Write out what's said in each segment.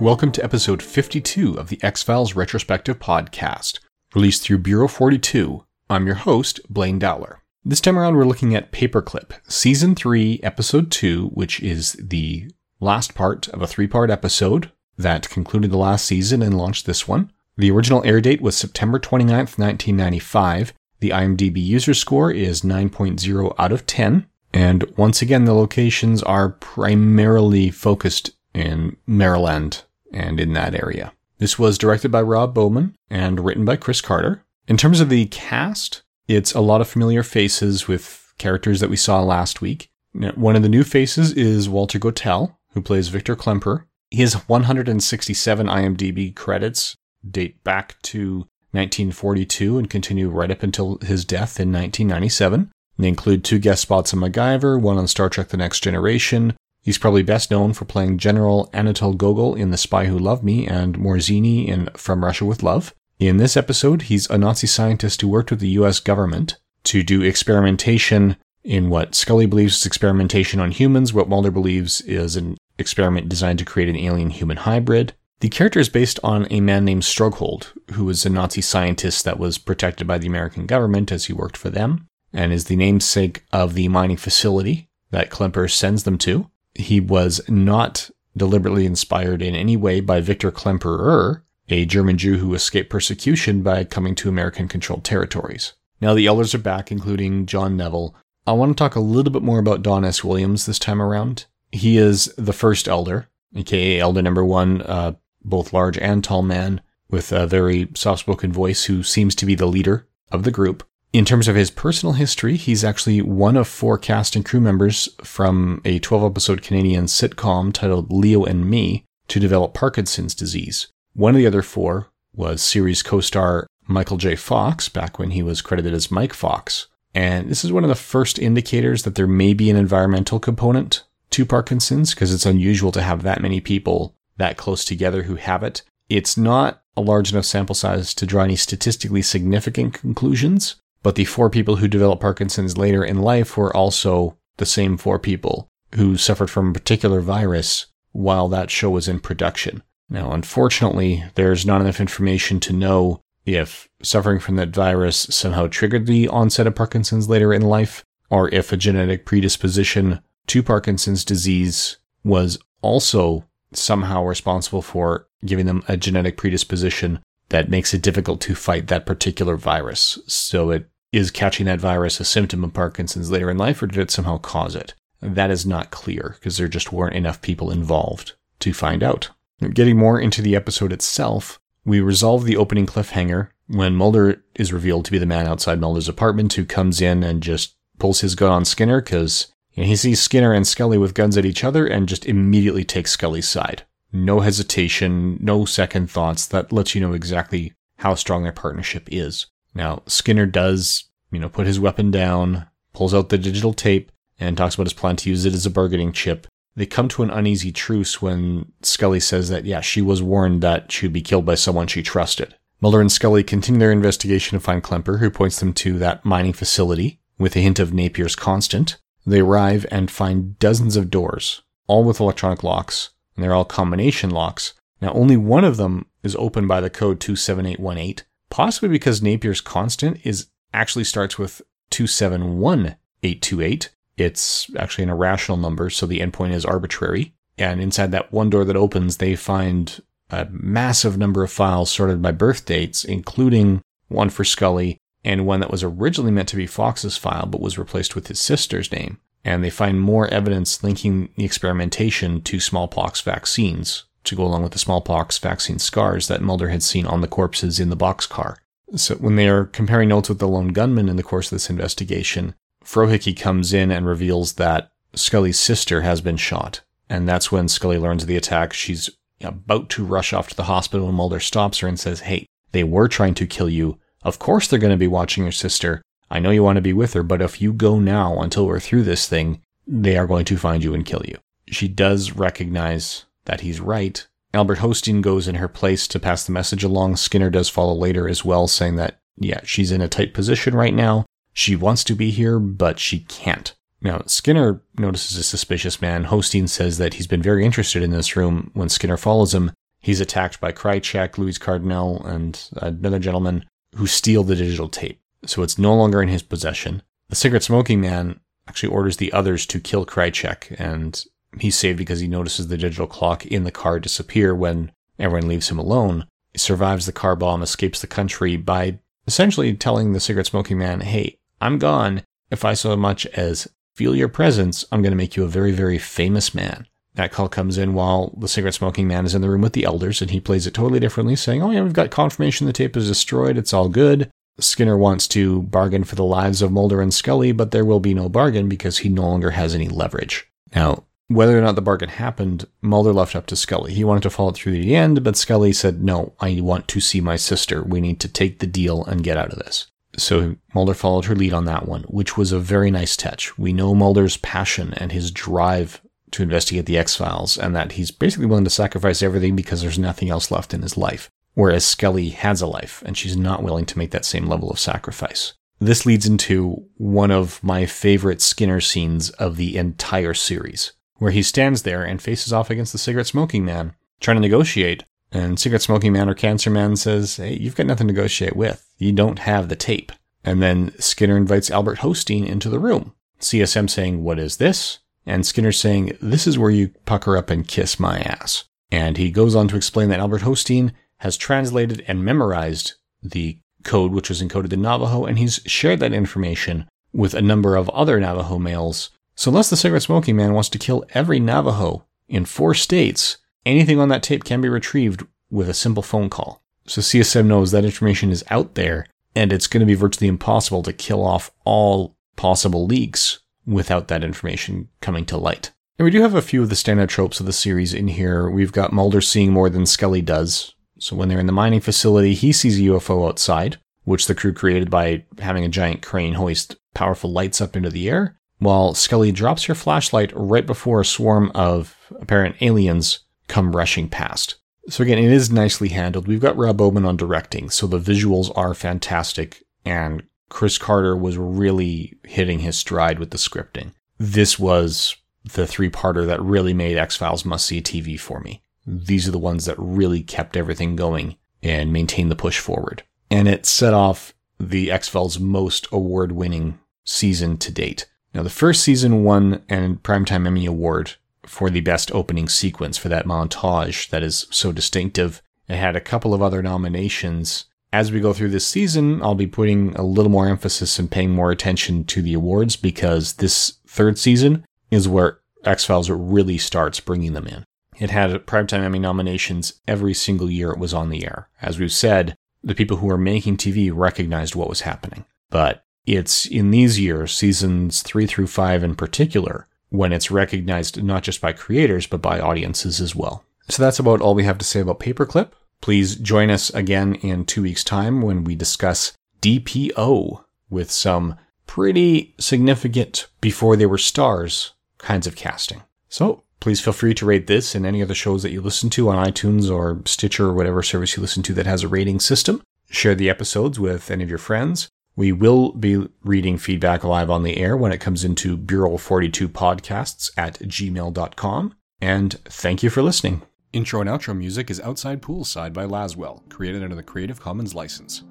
Welcome to episode 52 of the X Files Retrospective Podcast, released through Bureau 42. I'm your host, Blaine Dowler. This time around, we're looking at Paperclip, Season 3, Episode 2, which is the last part of a three part episode that concluded the last season and launched this one. The original air date was September 29th, 1995. The IMDb user score is 9.0 out of 10. And once again, the locations are primarily focused in Maryland and in that area. This was directed by Rob Bowman and written by Chris Carter. In terms of the cast, it's a lot of familiar faces with characters that we saw last week. One of the new faces is Walter Gotell, who plays Victor Klemper. His 167 IMDb credits date back to 1942 and continue right up until his death in 1997. They include two guest spots on MacGyver, one on Star Trek The Next Generation, He's probably best known for playing General Anatol Gogol in The Spy Who Loved Me and Morzeny in From Russia with Love. In this episode, he's a Nazi scientist who worked with the US government to do experimentation in what Scully believes is experimentation on humans, what Mulder believes is an experiment designed to create an alien human hybrid. The character is based on a man named Strughold, who was a Nazi scientist that was protected by the American government as he worked for them, and is the namesake of the mining facility that Klemper sends them to he was not deliberately inspired in any way by Victor Klemperer, a German Jew who escaped persecution by coming to American controlled territories. Now the elders are back, including John Neville. I want to talk a little bit more about Don S. Williams this time around. He is the first elder, aka elder number one, uh, both large and tall man with a very soft spoken voice who seems to be the leader of the group. In terms of his personal history, he's actually one of four cast and crew members from a 12 episode Canadian sitcom titled Leo and Me to develop Parkinson's disease. One of the other four was series co star Michael J. Fox back when he was credited as Mike Fox. And this is one of the first indicators that there may be an environmental component to Parkinson's because it's unusual to have that many people that close together who have it. It's not a large enough sample size to draw any statistically significant conclusions, but the four people who developed Parkinson's later in life were also the same four people who suffered from a particular virus while that show was in production. Now, unfortunately, there's not enough information to know if suffering from that virus somehow triggered the onset of Parkinson's later in life, or if a genetic predisposition to Parkinson's disease was also somehow responsible for giving them a genetic predisposition that makes it difficult to fight that particular virus. So it is catching that virus a symptom of Parkinson's later in life, or did it somehow cause it? That is not clear because there just weren't enough people involved to find out. Getting more into the episode itself, we resolve the opening cliffhanger when Mulder is revealed to be the man outside Mulder's apartment who comes in and just pulls his gun on Skinner because you know, he sees Skinner and Scully with guns at each other and just immediately takes Scully's side. No hesitation, no second thoughts. That lets you know exactly how strong their partnership is. Now, Skinner does, you know, put his weapon down, pulls out the digital tape, and talks about his plan to use it as a bargaining chip. They come to an uneasy truce when Scully says that, yeah, she was warned that she would be killed by someone she trusted. Mulder and Scully continue their investigation to find Klemper, who points them to that mining facility with a hint of Napier's constant. They arrive and find dozens of doors, all with electronic locks, and they're all combination locks. Now, only one of them is opened by the code 27818, possibly because Napier's constant is actually starts with 271828. It's actually an irrational number, so the endpoint is arbitrary. And inside that one door that opens, they find a massive number of files sorted by birth dates, including one for Scully and one that was originally meant to be Fox's file but was replaced with his sister's name and they find more evidence linking the experimentation to smallpox vaccines to go along with the smallpox vaccine scars that Mulder had seen on the corpses in the boxcar. So when they are comparing notes with the lone gunman in the course of this investigation, Frohike comes in and reveals that Scully's sister has been shot. And that's when Scully learns of the attack. She's about to rush off to the hospital when Mulder stops her and says, Hey, they were trying to kill you. Of course they're going to be watching your sister. I know you want to be with her, but if you go now until we're through this thing, they are going to find you and kill you. She does recognize that he's right. Albert Hosteen goes in her place to pass the message along. Skinner does follow later as well, saying that, yeah, she's in a tight position right now. She wants to be here, but she can't. Now, Skinner notices a suspicious man. Hosteen says that he's been very interested in this room when Skinner follows him, He's attacked by Krychek, Louis Cardinal, and another gentleman who steal the digital tape. So it's no longer in his possession. The cigarette smoking man actually orders the others to kill Krychek, and he's saved because he notices the digital clock in the car disappear when everyone leaves him alone. He survives the car bomb, escapes the country by essentially telling the cigarette smoking man, hey, I'm gone. If I so much as feel your presence, I'm going to make you a very, very famous man. That call comes in while the cigarette smoking man is in the room with the elders, and he plays it totally differently, saying, Oh, yeah, we've got confirmation the tape is destroyed. It's all good. Skinner wants to bargain for the lives of Mulder and Scully, but there will be no bargain because he no longer has any leverage. Now, whether or not the bargain happened, Mulder left up to Scully. He wanted to follow it through to the end, but Scully said, No, I want to see my sister. We need to take the deal and get out of this. So Mulder followed her lead on that one, which was a very nice touch. We know Mulder's passion and his drive to investigate the X Files, and that he's basically willing to sacrifice everything because there's nothing else left in his life. Whereas Scully has a life, and she's not willing to make that same level of sacrifice. This leads into one of my favorite Skinner scenes of the entire series, where he stands there and faces off against the cigarette smoking man, trying to negotiate. And cigarette smoking man or cancer man says, Hey, you've got nothing to negotiate with. You don't have the tape. And then Skinner invites Albert Hosteen into the room. CSM saying, What is this? And Skinner saying, This is where you pucker up and kiss my ass. And he goes on to explain that Albert Hosteen has translated and memorized the code which was encoded in Navajo, and he's shared that information with a number of other Navajo males. So unless the cigarette smoking man wants to kill every Navajo in four states, anything on that tape can be retrieved with a simple phone call. So CSM knows that information is out there, and it's going to be virtually impossible to kill off all possible leaks without that information coming to light. And we do have a few of the standard tropes of the series in here. We've got Mulder seeing more than Scully does, so when they're in the mining facility, he sees a UFO outside, which the crew created by having a giant crane hoist powerful lights up into the air, while Scully drops her flashlight right before a swarm of apparent aliens come rushing past. So again, it is nicely handled. We've got Rob Bowman on directing, so the visuals are fantastic, and Chris Carter was really hitting his stride with the scripting. This was the three-parter that really made X-Files must-see TV for me these are the ones that really kept everything going and maintained the push forward. And it set off the X Files' most award winning season to date. Now, the first season won an Primetime Emmy Award for the best opening sequence for that montage that is so distinctive. It had a couple of other nominations. As we go through this season, I'll be putting a little more emphasis and paying more attention to the awards because this third season is where X Files really starts bringing them in. It had Primetime Emmy nominations every single year it was on the air. As we've said, the people who were making TV recognized what was happening. But it's in these years, seasons three through five in particular, when it's recognized not just by creators, but by audiences as well. So that's about all we have to say about Paperclip. Please join us again in two weeks' time when we discuss DPO with some pretty significant before they were stars kinds of casting. So Please feel free to rate this and any other shows that you listen to on iTunes or Stitcher or whatever service you listen to that has a rating system. Share the episodes with any of your friends. We will be reading feedback live on the air when it comes into Bureau 42 podcasts at gmail.com. And thank you for listening. Intro and outro music is Outside Poolside by Laswell, created under the Creative Commons license.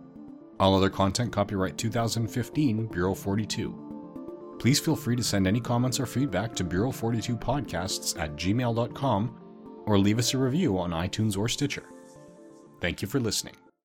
All other content copyright 2015 Bureau 42. Please feel free to send any comments or feedback to Bureau42podcasts at gmail.com or leave us a review on iTunes or Stitcher. Thank you for listening.